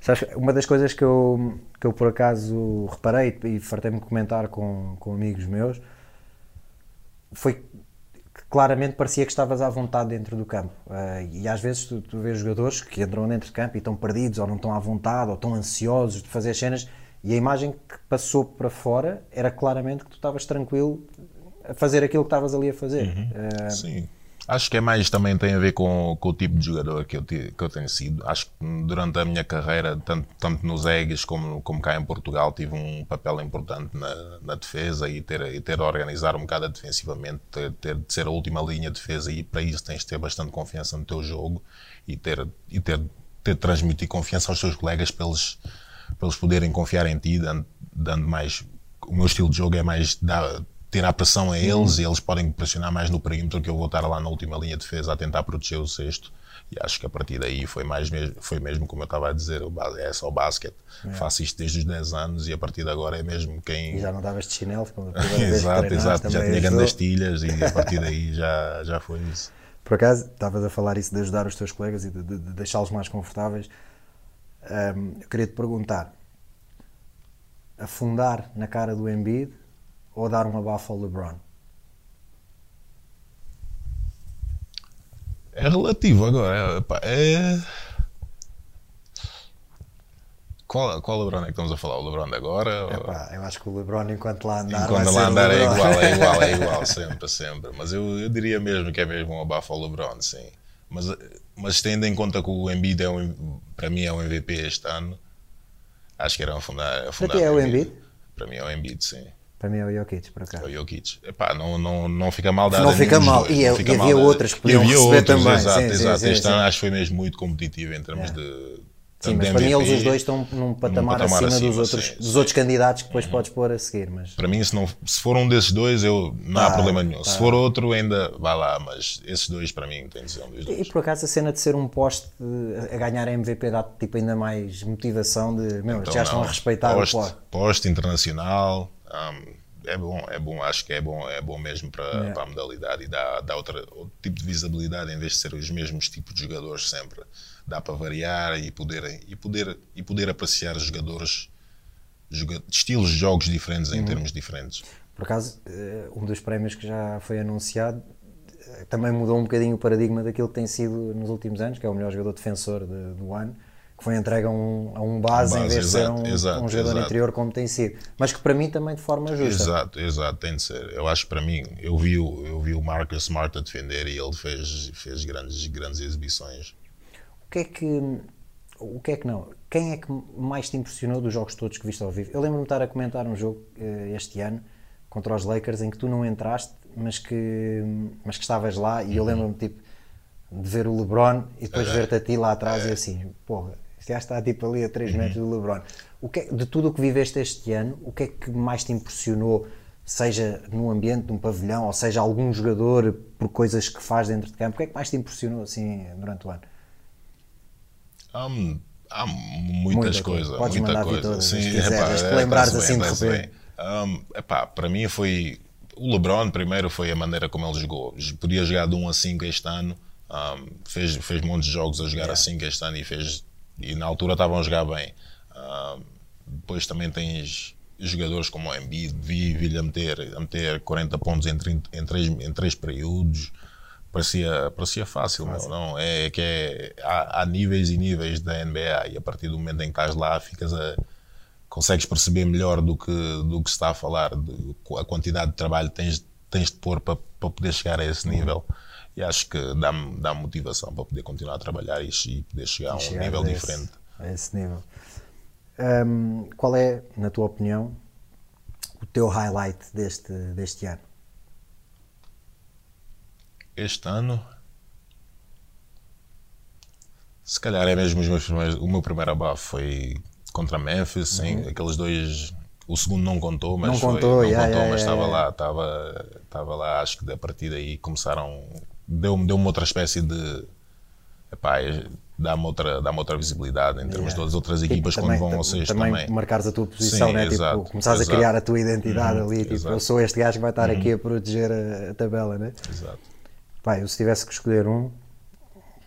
Sabes, uma das coisas que eu, que eu por acaso reparei e fartei-me comentar com, com amigos meus foi claramente parecia que estavas à vontade dentro do campo. Ah, e às vezes tu, tu vês jogadores que entram dentro de campo e estão perdidos, ou não estão à vontade, ou estão ansiosos de fazer as cenas, e a imagem que passou para fora era claramente que tu estavas tranquilo a fazer aquilo que estavas ali a fazer. Ah, Sim. Acho que é mais também tem a ver com, com o tipo de jogador que eu, que eu tenho sido. Acho que durante a minha carreira, tanto, tanto nos Eggs como, como cá em Portugal, tive um papel importante na, na defesa e ter, e ter de organizar um bocado defensivamente, ter, ter de ser a última linha de defesa e para isso tens de ter bastante confiança no teu jogo e ter, e ter, ter de transmitir confiança aos teus colegas para eles, para eles poderem confiar em ti, dando, dando mais. O meu estilo de jogo é mais tirar pressão a eles e eles podem pressionar mais no perímetro que eu vou estar lá na última linha de defesa a tentar proteger o sexto. E acho que a partir daí foi, mais mesmo, foi mesmo como eu estava a dizer, é só o basquete. Faço isto desde os 10 anos e a partir de agora é mesmo quem. e já não estavas de chinelo, exato, exato. Já tinha grandes tilhas e a partir daí já, já foi isso. Por acaso, estavas a falar isso de ajudar os teus colegas e de, de- de deixá-los mais confortáveis. Ahm, eu queria te perguntar: afundar na cara do Embiid ou dar um abafo ao LeBron? É relativo agora. é, é... Qual, qual LeBron é que estamos a falar? O LeBron de agora? ou- eu acho que o LeBron, enquanto lá andar, Enquanto lá andar é igual, é igual, é igual, sempre, sempre. Mas eu, eu diria mesmo que é mesmo um abafo ao LeBron, sim. Mas, mas tendo em conta que o Embiid é um, para mim é um MVP este ano, acho que era afundar, afundar ti é o Embiid? Para mim é o Embiid, sim. Para mim é o Jokic, por É acaso. o Jokic. Epá, não, não, não fica mal dado Não a fica mal. dois, E eu- fica e mal havia dado. outras que E podiam receber outros, também. Exato, Sim, exato. sim, este sim. ano acho que foi mesmo muito competitivo em termos de. Sim, mas para mim eles os dois estão num patamar, patamar acima, acima, dos, outros, dos outros candidatos que depois podes pôr a seguir. Mas Para mim, se, não, se for um desses dois, eu, não há problema nenhum. tá. Se for outro, ainda vai lá, mas esses dois, para mim, tem de ser um dos E dois. por acaso a cena de ser um poste a ganhar MVP dá tipo ainda mais motivação de meu, Então, já estão não. a respeitar poste, o poste. Poste internacional, hum, é bom, é bom, acho que é bom, é bom mesmo para, para a modalidade e dá, dá outra, outro tipo de visibilidade em vez de ser os mesmos tipos de jogadores sempre. Dá para variar e poder, e poder, e poder apreciar jogadores, joga- estilos de jogos diferentes Uhum. em termos diferentes. Por acaso, eh, um dos prémios que já foi anunciado também mudou um bocadinho o paradigma daquilo que tem sido nos últimos anos, que é o melhor jogador defensor de, do ano, que foi entregue a um, a um base, Um em base, vez de ser exato, um, exato, um jogador exato. interior como tem sido. Mas que para mim também de forma justa. Exato, exato, tem de ser. Eu acho que para mim, eu vi, o- eu vi o Marcus Smart a defender e ele fez, fez grandes, grandes exibições. O que é que. O que é que não? Quem é que mais te impressionou dos jogos todos que viste ao vivo? Eu lembro-me de estar a comentar um jogo eh, este ano contra os Lakers em que tu não entraste, mas que, mas que estavas lá e eu Uhum. lembro-me tipo, de ver o LeBron e depois É. ver-te a ti lá atrás e assim, porra, já está tipo ali a 3 Uhum. metros do LeBron. O que é- de tudo o que viveste este ano, o que é que mais te impressionou? Seja no ambiente de um pavilhão, ou seja algum jogador por coisas que faz dentro de campo, o que é que mais te impressionou assim durante o ano? Há, m- há muitas Muita coisa. coisas, Podes muita vir coisa. todas, Sim, se quiseres, epá, é, lembrares tá-se assim de repente. bem. Epá, para mim foi o LeBron primeiro foi a maneira como ele jogou. Podia jogar de 1 a 5 este ano, hum, fez, fez muitos jogos a jogar a 5 este ano e fez e na altura estavam a jogar bem. Hum, depois também tens jogadores como o Embiid, vi, vi-lhe a meter, a meter 40 pontos em, 30 em, três, em três períodos. Parecia, parecia fácil, meu, não? É que é, há, há níveis e níveis da NBA e a partir do momento em que estás lá ficas a, consegues perceber melhor do que, do que se está a falar, de, a quantidade de trabalho que tens, tens de pôr para, para poder chegar a esse nível. E acho que dá-me dá motivação para poder continuar a trabalhar e, e poder chegar a um chegar nível a esse- diferente. A esse nível. Hum, qual é, na tua opinião, o teu highlight deste, deste ano? Este ano, se calhar é mesmo os meus primeiros, o meu primeiro abafo foi contra Memphis, sim, aqueles dois. O segundo não contou, mas Uhum. Não foi- contou, não yeah, contou, yeah, mas estava yeah. lá, estava, estava lá. Acho que a partir daí começaram, deu-me deu outra espécie de, epá, é- dá-me outra, dá outra visibilidade em termos Yeah. das outras Tipo, equipas quando vão ao sexto também, também. marcares a tua posição, Sim, né? exato, tipo, começares exato. a criar a tua identidade ali, tipo, exato. Uhum. eu sou este gajo que vai estar aqui a proteger a, a tabela, né? Exato. Pá, eu se tivesse que escolher um,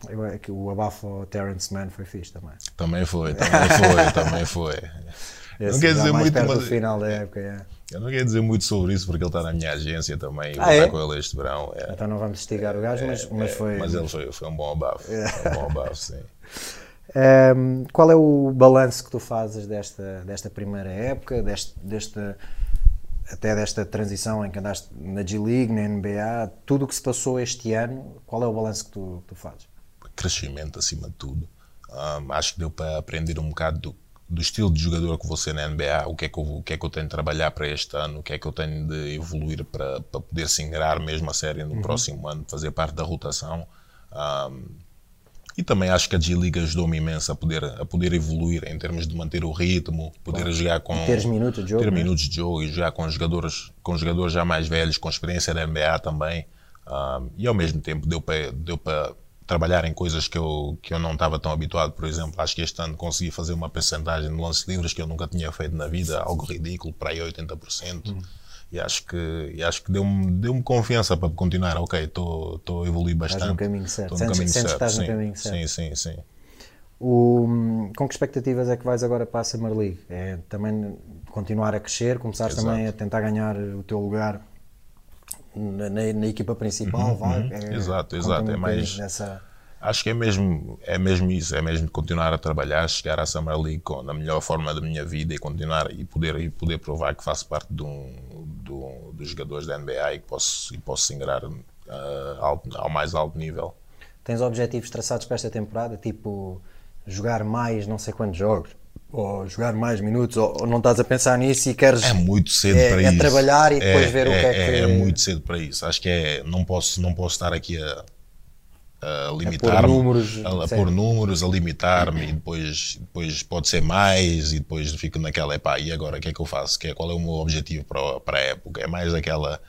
eu, é o abafo ao Terrence Mann foi fixe também. Também foi, também foi, também foi. Esse não quer dizer mais muito, perto mas do final da época, é. Eu não quero dizer muito sobre isso porque ele está na minha agência também. e Vou Ah, estar é? com ele este verão. é. Então não vamos estigar o gajo, mas, mas É, foi. Mas ele foi, foi um bom abafo. Foi um bom abafo, sim. Um, qual é o balanço que tu fazes desta, desta primeira época, deste, desta, até desta transição em que andaste na G-League, na NBA, tudo o que se passou este ano, qual é o balanço que tu, que tu fazes? Crescimento acima de tudo. Ahm, acho que deu para aprender um bocado do, do estilo de jogador que você na NBA, o que, é que eu, o que é que eu tenho de trabalhar para este ano, o que é que eu tenho de evoluir para, para poder se ingrar mesmo a sério no próximo ano, fazer parte da rotação. Ahm, e também acho que a G-League ajudou-me imenso a poder, a poder evoluir em termos de manter o ritmo, poder jogar com. Teres minutos de jogo, Ter né? minutos de jogo e jogar com jogadores, com jogadores já mais velhos, com experiência da NBA também. Ah, e ao mesmo tempo deu para deu para trabalhar em coisas que eu, que eu não estava tão habituado. Por exemplo, acho que este ano consegui fazer uma percentagem de lances livres que eu nunca tinha feito na vida, algo ridículo, para aí 80%. E acho que, e acho que deu-me deu confiança para continuar. Ok, estou a evoluir bastante. no caminho certo. Sentes- no caminho sentes que certo. estás no sim, caminho certo. Sim, sim, sim. O- com que expectativas é que vais agora para a Summer League? É também continuar a crescer, começar Exato. também a tentar ganhar o teu lugar na, na- na equipa principal, vai? É, Uhum, Exato, conta-me exato, um é mais- Dessa... Acho que é mesmo, é mesmo isso, é mesmo continuar a trabalhar, chegar à Summer League com, na melhor forma da minha vida e continuar e poder, e poder provar que faço parte de um, de um- dos jogadores da NBA e que posso, e posso ingrar ah, ao, ao mais alto nível. Tens objetivos traçados para esta temporada? Tipo, jogar mais não sei quantos jogos? Ou jogar mais minutos? Ou, ou não estás a pensar nisso e queres... É muito cedo É- para é isso. trabalhar e depois ver o que é que- É, muito cedo para isso. Acho que é, não posso, não posso estar aqui a, a limitar-me, números, a, a pôr números, a limitar-me e depois, depois pode ser mais e depois fico naquela, epá, e agora o que é que eu faço? Que é, qual é o meu objetivo para, a- para a época? É mais aquela,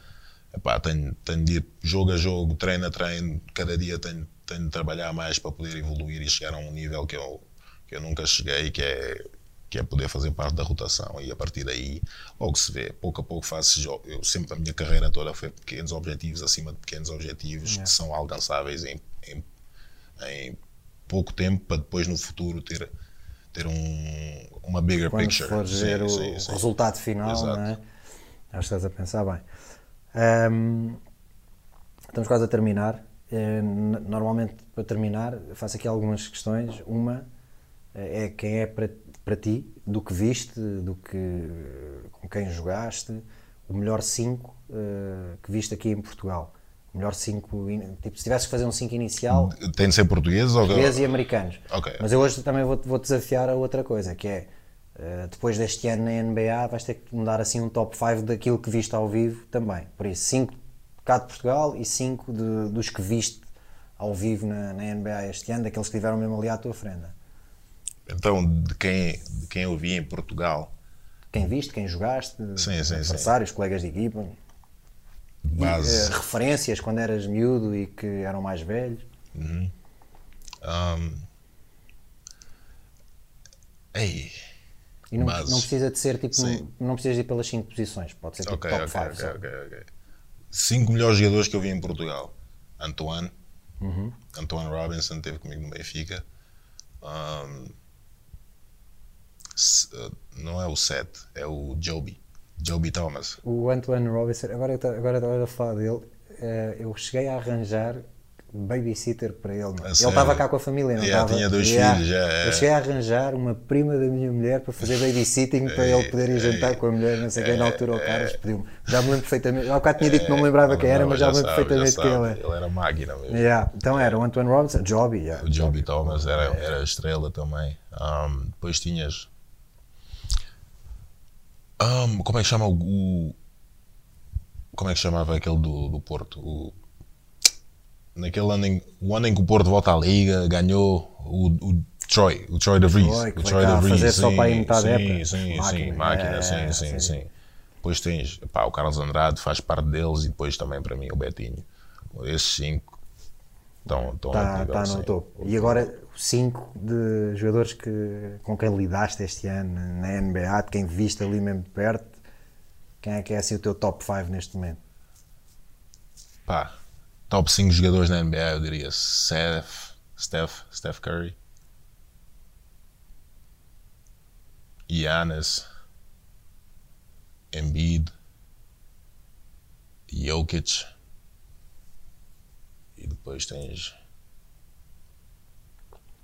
epá, tenho, tenho de ir jogo a jogo, treino a treino, cada dia tenho, tenho de trabalhar mais para poder evoluir e chegar a um nível que eu, que eu nunca cheguei, que é, que é poder fazer parte da rotação e a partir daí logo se vê, pouco a pouco faço. Eu sempre a minha carreira toda foi pequenos objetivos acima de pequenos objetivos que são alcançáveis em, em, em pouco tempo para depois no futuro ter ter um, uma bigger quando picture. Sim, ver o sim, sim. resultado final, Exato. não é? Acho que estás a pensar bem. Ahm, Estamos quase a terminar. Eh, Normalmente, para terminar, faço aqui algumas questões. Uma é quem é para, para ti, do que viste, do que, com quem jogaste, o melhor 5 que viste aqui em Portugal. O melhor 5, tipo, se tivesse que fazer um 5 inicial, Tem de ser português ou. portugueses e americanos. Ok. Mas eu hoje também vou, vou desafiar a outra coisa, que é eh, depois deste ano na NBA vais ter que mudar assim um top 5 daquilo que viste ao vivo também. Por isso, 5 cá de Portugal e 5 dos que viste ao vivo na, na NBA este ano, daqueles que estiveram mesmo ali à tua frente. Então, de quem, de quem eu vi em Portugal, Quem viste, quem jogaste, Sim, sim, adversários, colegas de equipa, e, base. eh, referências quando eras miúdo e que eram mais velhos. Um, ei, E não, não precisa de ser tipo, Sim. não precisa de ir pelas 5 posições, pode ser tipo ok, top ok, 5. ok, ok, ok. Cinco melhores jogadores que eu vi em Portugal: Antoine, Uhum. Antoine Robinson teve comigo no Benfica. Um, uh, não é o Seth, é o Joby, Joby Thomas. O Antoine Robinson, agora agora eu a falar dele, eh, eu cheguei a arranjar babysitter para ele. Ele estava cá com a família, não Yeah, estava? tinha dois filhos, já, é. Eu cheguei a arranjar uma prima da minha mulher para fazer babysitting para ele poder ir jantar com a mulher, não sei quem, na altura o Carlos pediu-me. Já me lembro perfeitamente, há bocado tinha dito que não me lembrava quem era, mas já me lembro sabe, perfeitamente quem ele é. Ele era máquina mesmo. Yeah. Então era o Antoine Robinson, Joby, yeah. O Joby Thomas era, era estrela também. Um, depois tinhas. Um, como é que chama o, o- Como é que chamava aquele do, do Porto? O, naquele ano em, o ano em que o Porto volta à Liga, ganhou o, o Troy, o Troy de Vries. Troy, o Troy de Vries, fazer só sim, para metade sim, época. sim, Máquina. sim, máquina, É, sim, sim. sim, sim. Depois tens pá, o Carlos Andrade, faz parte deles, e depois também para mim o Betinho. Esses cinco estão, estão ao nível, tá no topo. E agora, cinco de jogadores que, com quem lidaste este ano na NBA, de quem viste ali mesmo de perto, quem é que é assim o teu top 5 neste momento? Pá, top 5 jogadores na NBA, eu diria Steph, Steph, Steph Curry, Giannis, Embiid, Jokic e depois tens.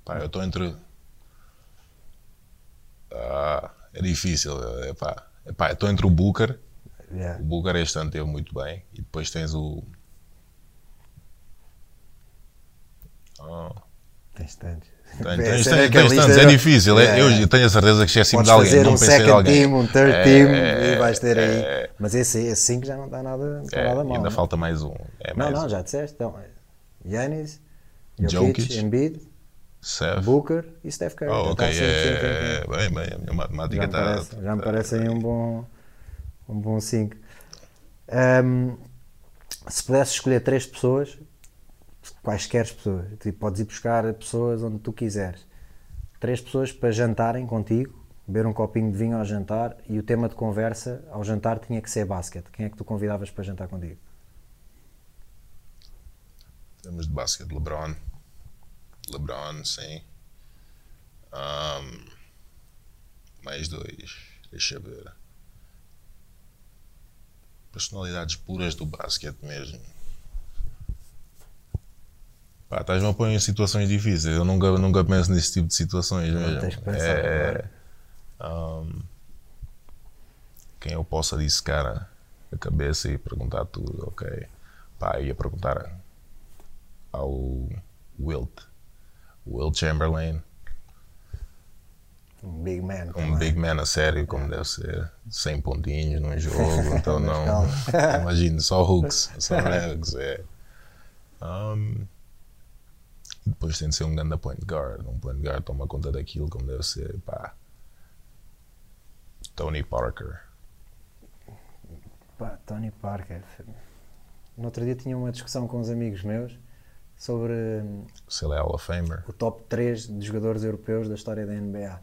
Pá, eu estou entre. Ah, é difícil, é pá. É pá, estou entre o Booker. Yeah. O Booker este ano teve muito bem. E depois tens o. Ah, Tens tantos. Tem- Essa tens- é tens- tens tantos, é não? difícil. é-. Eu tenho a certeza que esqueci-me Podes de alguém. fazer não um pensei second alguém. team, um third É, team é, e vais ter aí. é, Mas esse, esse 5 já não está nada, não é, nada mal. ainda né? falta mais um. É Não, mais não, um. já disseste. Então, Yannis, Jokic, Jokic. Embiid, Seth. Booker e Steph Curry. Oh, Já ok, assim, sim, sim, sim. é, bem, bem, a minha matemática está. parece, já me parece aí um bom um bom 5. se pudesses escolher três pessoas, quaisquer pessoas, tipo, podes ir buscar pessoas onde tu quiseres. Três pessoas para jantarem contigo, beber um copinho de vinho ao jantar e o tema de conversa ao jantar tinha que ser basquete. Quem é que tu convidavas para jantar contigo? Temos de basquete, LeBron. LeBron, sim. Ahm, mais dois. Deixa eu ver. Personalidades puras do basquete mesmo. Pá, estás-me a pôr em situações difíceis. Eu nunca, nunca penso nesse tipo de situações mesmo. tens pensar É, ahm, quem eu possa dissecar a cabeça e perguntar tudo, ok. Pá, ia perguntar ao Wilt. Will Chamberlain, Um big man. um também. big man a sério, como deve ser, 100 pontinhos num jogo, então não. Imagino, só hooks, só hugs, é. Um, depois tem de ser um grande point guard. Um point guard toma conta daquilo como deve ser, pá. Tony Parker. Pá, Tony Parker. No outro dia tinha uma discussão com uns amigos meus sobre Se ele é Hall of Famer. o top 3 de jogadores europeus da história da NBA.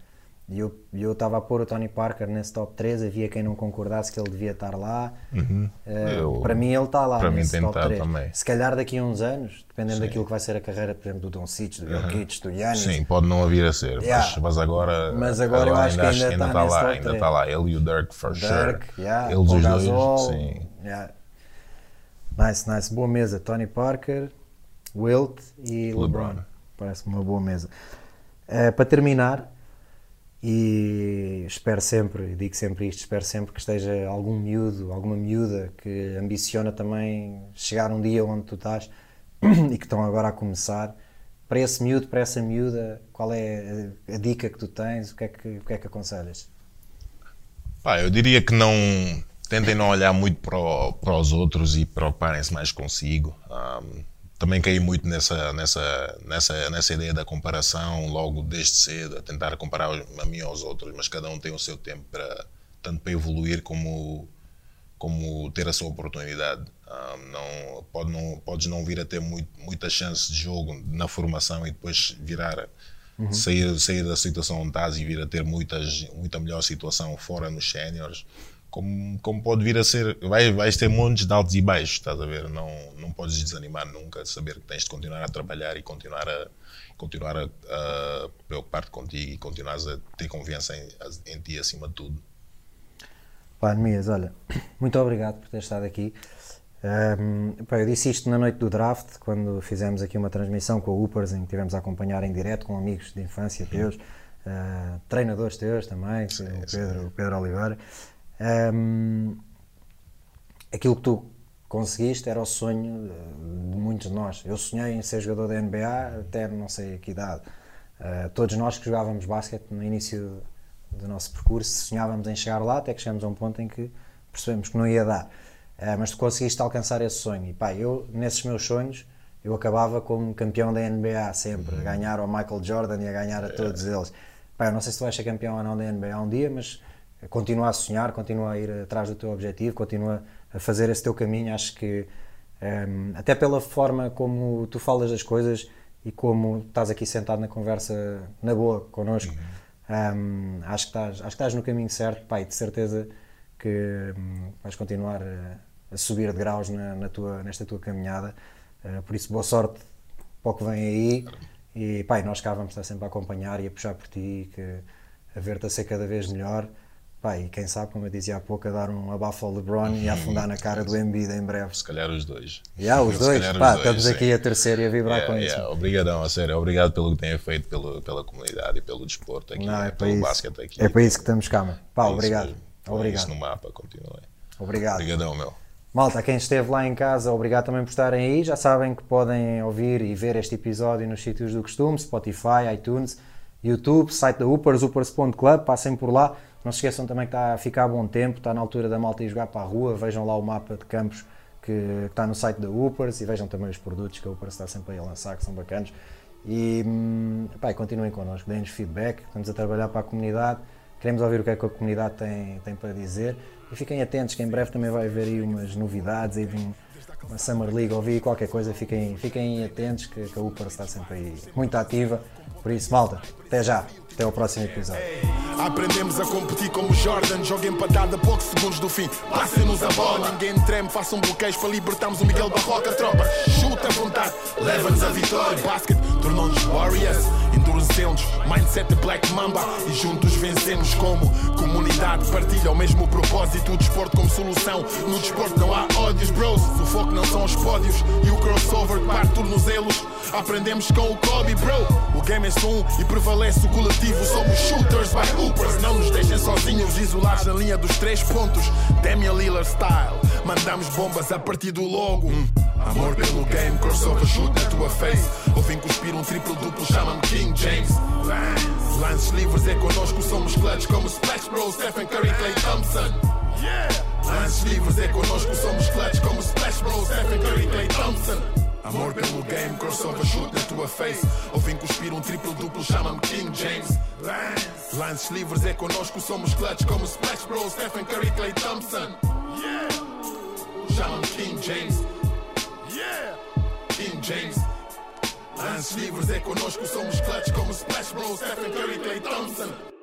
E eu eu estava a pôr o Tony Parker nesse top 3, havia quem não concordasse que ele devia estar lá. Uhum. Eu- para mim ele está lá para mim tem top estar 3. também. Se calhar daqui a uns anos, dependendo Sim. daquilo que vai ser a carreira, por exemplo, do Don Cic, do Jokic, do Giannis, Sim, pode não vir a ser, Yeah. mas, mas agora, Mas agora eu acho que ainda ainda está nesse lá, ainda está lá. Ele e o Dirk, for Dirk, sure. yeah, Eles os Gasol, dois, sim. yeah. Nice, nice. Boa mesa. Tony Parker, Wilt e LeBron. LeBron. Parece uma boa mesa. Eh, para terminar, e espero sempre, digo sempre isto, espero sempre que esteja algum miúdo, alguma miúda que ambiciona também chegar um dia onde tu estás e que estão agora a começar. Para esse miúdo, para essa miúda, qual é a, a dica que tu tens? O que é que, o que, é que aconselhas? Pá, eu diria que não tentem não olhar muito para, o- para os outros e preocuparem-se mais consigo. Ahm, também caí muito nessa, nessa, nessa, nessa ideia da comparação logo desde cedo, a tentar comparar a mim aos outros, mas cada um tem o seu tempo para tanto para evoluir como como ter a sua oportunidade. Ahm, não, pode não, podes não vir a ter muito, muita chance de jogo na formação e depois virar, sair, sair da situação onde estás e vir a ter muitas, muita melhor situação fora nos séniores. Como, como pode vir a ser, vai, vais ter montes de altos e baixos, estás a ver? Não, não podes desanimar nunca, saber que tens de continuar a trabalhar e continuar a, continuar a, a preocupar-te contigo e continuares a ter confiança em, em ti acima de tudo. Pá, Nemias, olha, muito obrigado por ter estado aqui. Ahm, pá, eu disse isto na noite do draft, quando fizemos aqui uma transmissão com a Upers, em que tivemos a acompanhar em direto com amigos de infância teus, ah, treinadores teus também, que o, Pedro, o Pedro Oliveira. Ahm, aquilo que tu conseguiste era o sonho eh, de muitos de nós. Eu sonhei em ser jogador da NBA até não sei a que idade. Eh, todos nós que jogávamos basquete no início do nosso percurso sonhávamos em chegar lá até que chegamos a um ponto em que percebemos que não ia dar. Eh, mas tu conseguiste alcançar esse sonho. E pá, eu, nesses meus sonhos, eu acabava como campeão da NBA sempre, a ganhar ao Michael Jordan e a ganhar a todos eles. Pá, eu não sei se tu vais ser campeão ou não da NBA um dia, mas continua a sonhar, continua a ir atrás do teu objetivo, continua a fazer esse teu caminho. Acho que, ehm, até pela forma como tu falas das coisas e como estás aqui sentado na conversa na boa connosco, ehm, acho, que estás, acho que estás no caminho certo, pai, de certeza que hum, vais continuar a, a subir de graus na, na tua, nesta tua caminhada. Eh, por isso, boa sorte para o que vem aí. E pai, nós cá vamos estar sempre a acompanhar e a puxar por ti, que, a ver-te a ser cada vez melhor. Pá, e quem sabe, como eu dizia há pouco, a dar um abafo ao LeBron e a afundar na cara do Embiid em breve. Se calhar os dois. Já, os dois, calhar os pá, dois, estamos sim. aqui a terceira e a vibrar Yeah, com isso. yeah. Obrigadão, a sério. Obrigado pelo que têm feito pelo, pela comunidade e pelo desporto aqui, Não, é para pelo isso. basquete aqui. É para isso que estamos cá, mano. Pá, É isso obrigado. mesmo. Põe Obrigado. Isso no mapa, continuem. Obrigado. Obrigadão, meu. Malta, quem esteve lá em casa, obrigado também por estarem aí. Já sabem que podem ouvir e ver este episódio nos sítios do costume, Spotify, iTunes, YouTube, site da Upers, upers.club, passem por lá. Não se esqueçam também que está a ficar bom tempo, está na altura da malta ir jogar para a rua, vejam lá o mapa de campos que está no site da Upers e vejam também os produtos que a Upers está sempre a lançar, que são bacanas. E, hum, pá, continuem connosco, deem-nos feedback, estamos a trabalhar para a comunidade, queremos ouvir o que é que a comunidade tem, tem para dizer e fiquem atentos que em breve também vai haver aí umas novidades, uma Summer League, ouvi qualquer coisa, fiquem, fiquem atentos que, que a Upers está sempre aí muito ativa. Por isso, malta, até já, até ao próximo episódio. Aprendemos a competir como Jordan, joga empatada a poucos segundos do fim. Passem-nos a bola, ninguém treme, façam bloqueios para libertarmos o Miguel Barroca. Tropa, chuta à vontade, leva-nos a vitória. Basket tornou-nos Warriors, endurecemos, mindset Black Mamba e juntos vencemos como comunidade. Partilha o mesmo propósito, o desporto como solução. No desporto não há ódios, bros. O foco não são os pódios e o crossover que parte tornozelos. Aprendemos com o Kobe, bro. O game é só um e prevalece o coletivo. Somos shooters by hoopers. Não nos deixem sozinhos, isolados na linha dos três pontos. Damian Lillard style. Mandamos bombas a partir do logo. Hum. Amor pelo game, crossover shoot na tua face. Ouvem cuspir um triplo duplo, chama-me King James. Lance, lances livres é connosco, somos clutch como Splash Bros, Stephen Curry, Clay Thompson. Lances livres é connosco, somos clutch como Splash Bros, Stephen Curry, Clay Thompson. Amor pelo game, crossover shoot na tua face. Ouvem cuspir um triplo duplo, chama-me King James. Lance, lances livres é connosco, somos clutch como Splash Bros, Stephen Curry, Clay Thompson. Yeah! Chama-me King James. Yeah! King James. Lances livres é connosco, somos clutch como Splash Bros, Stephen Curry, Clay Thompson.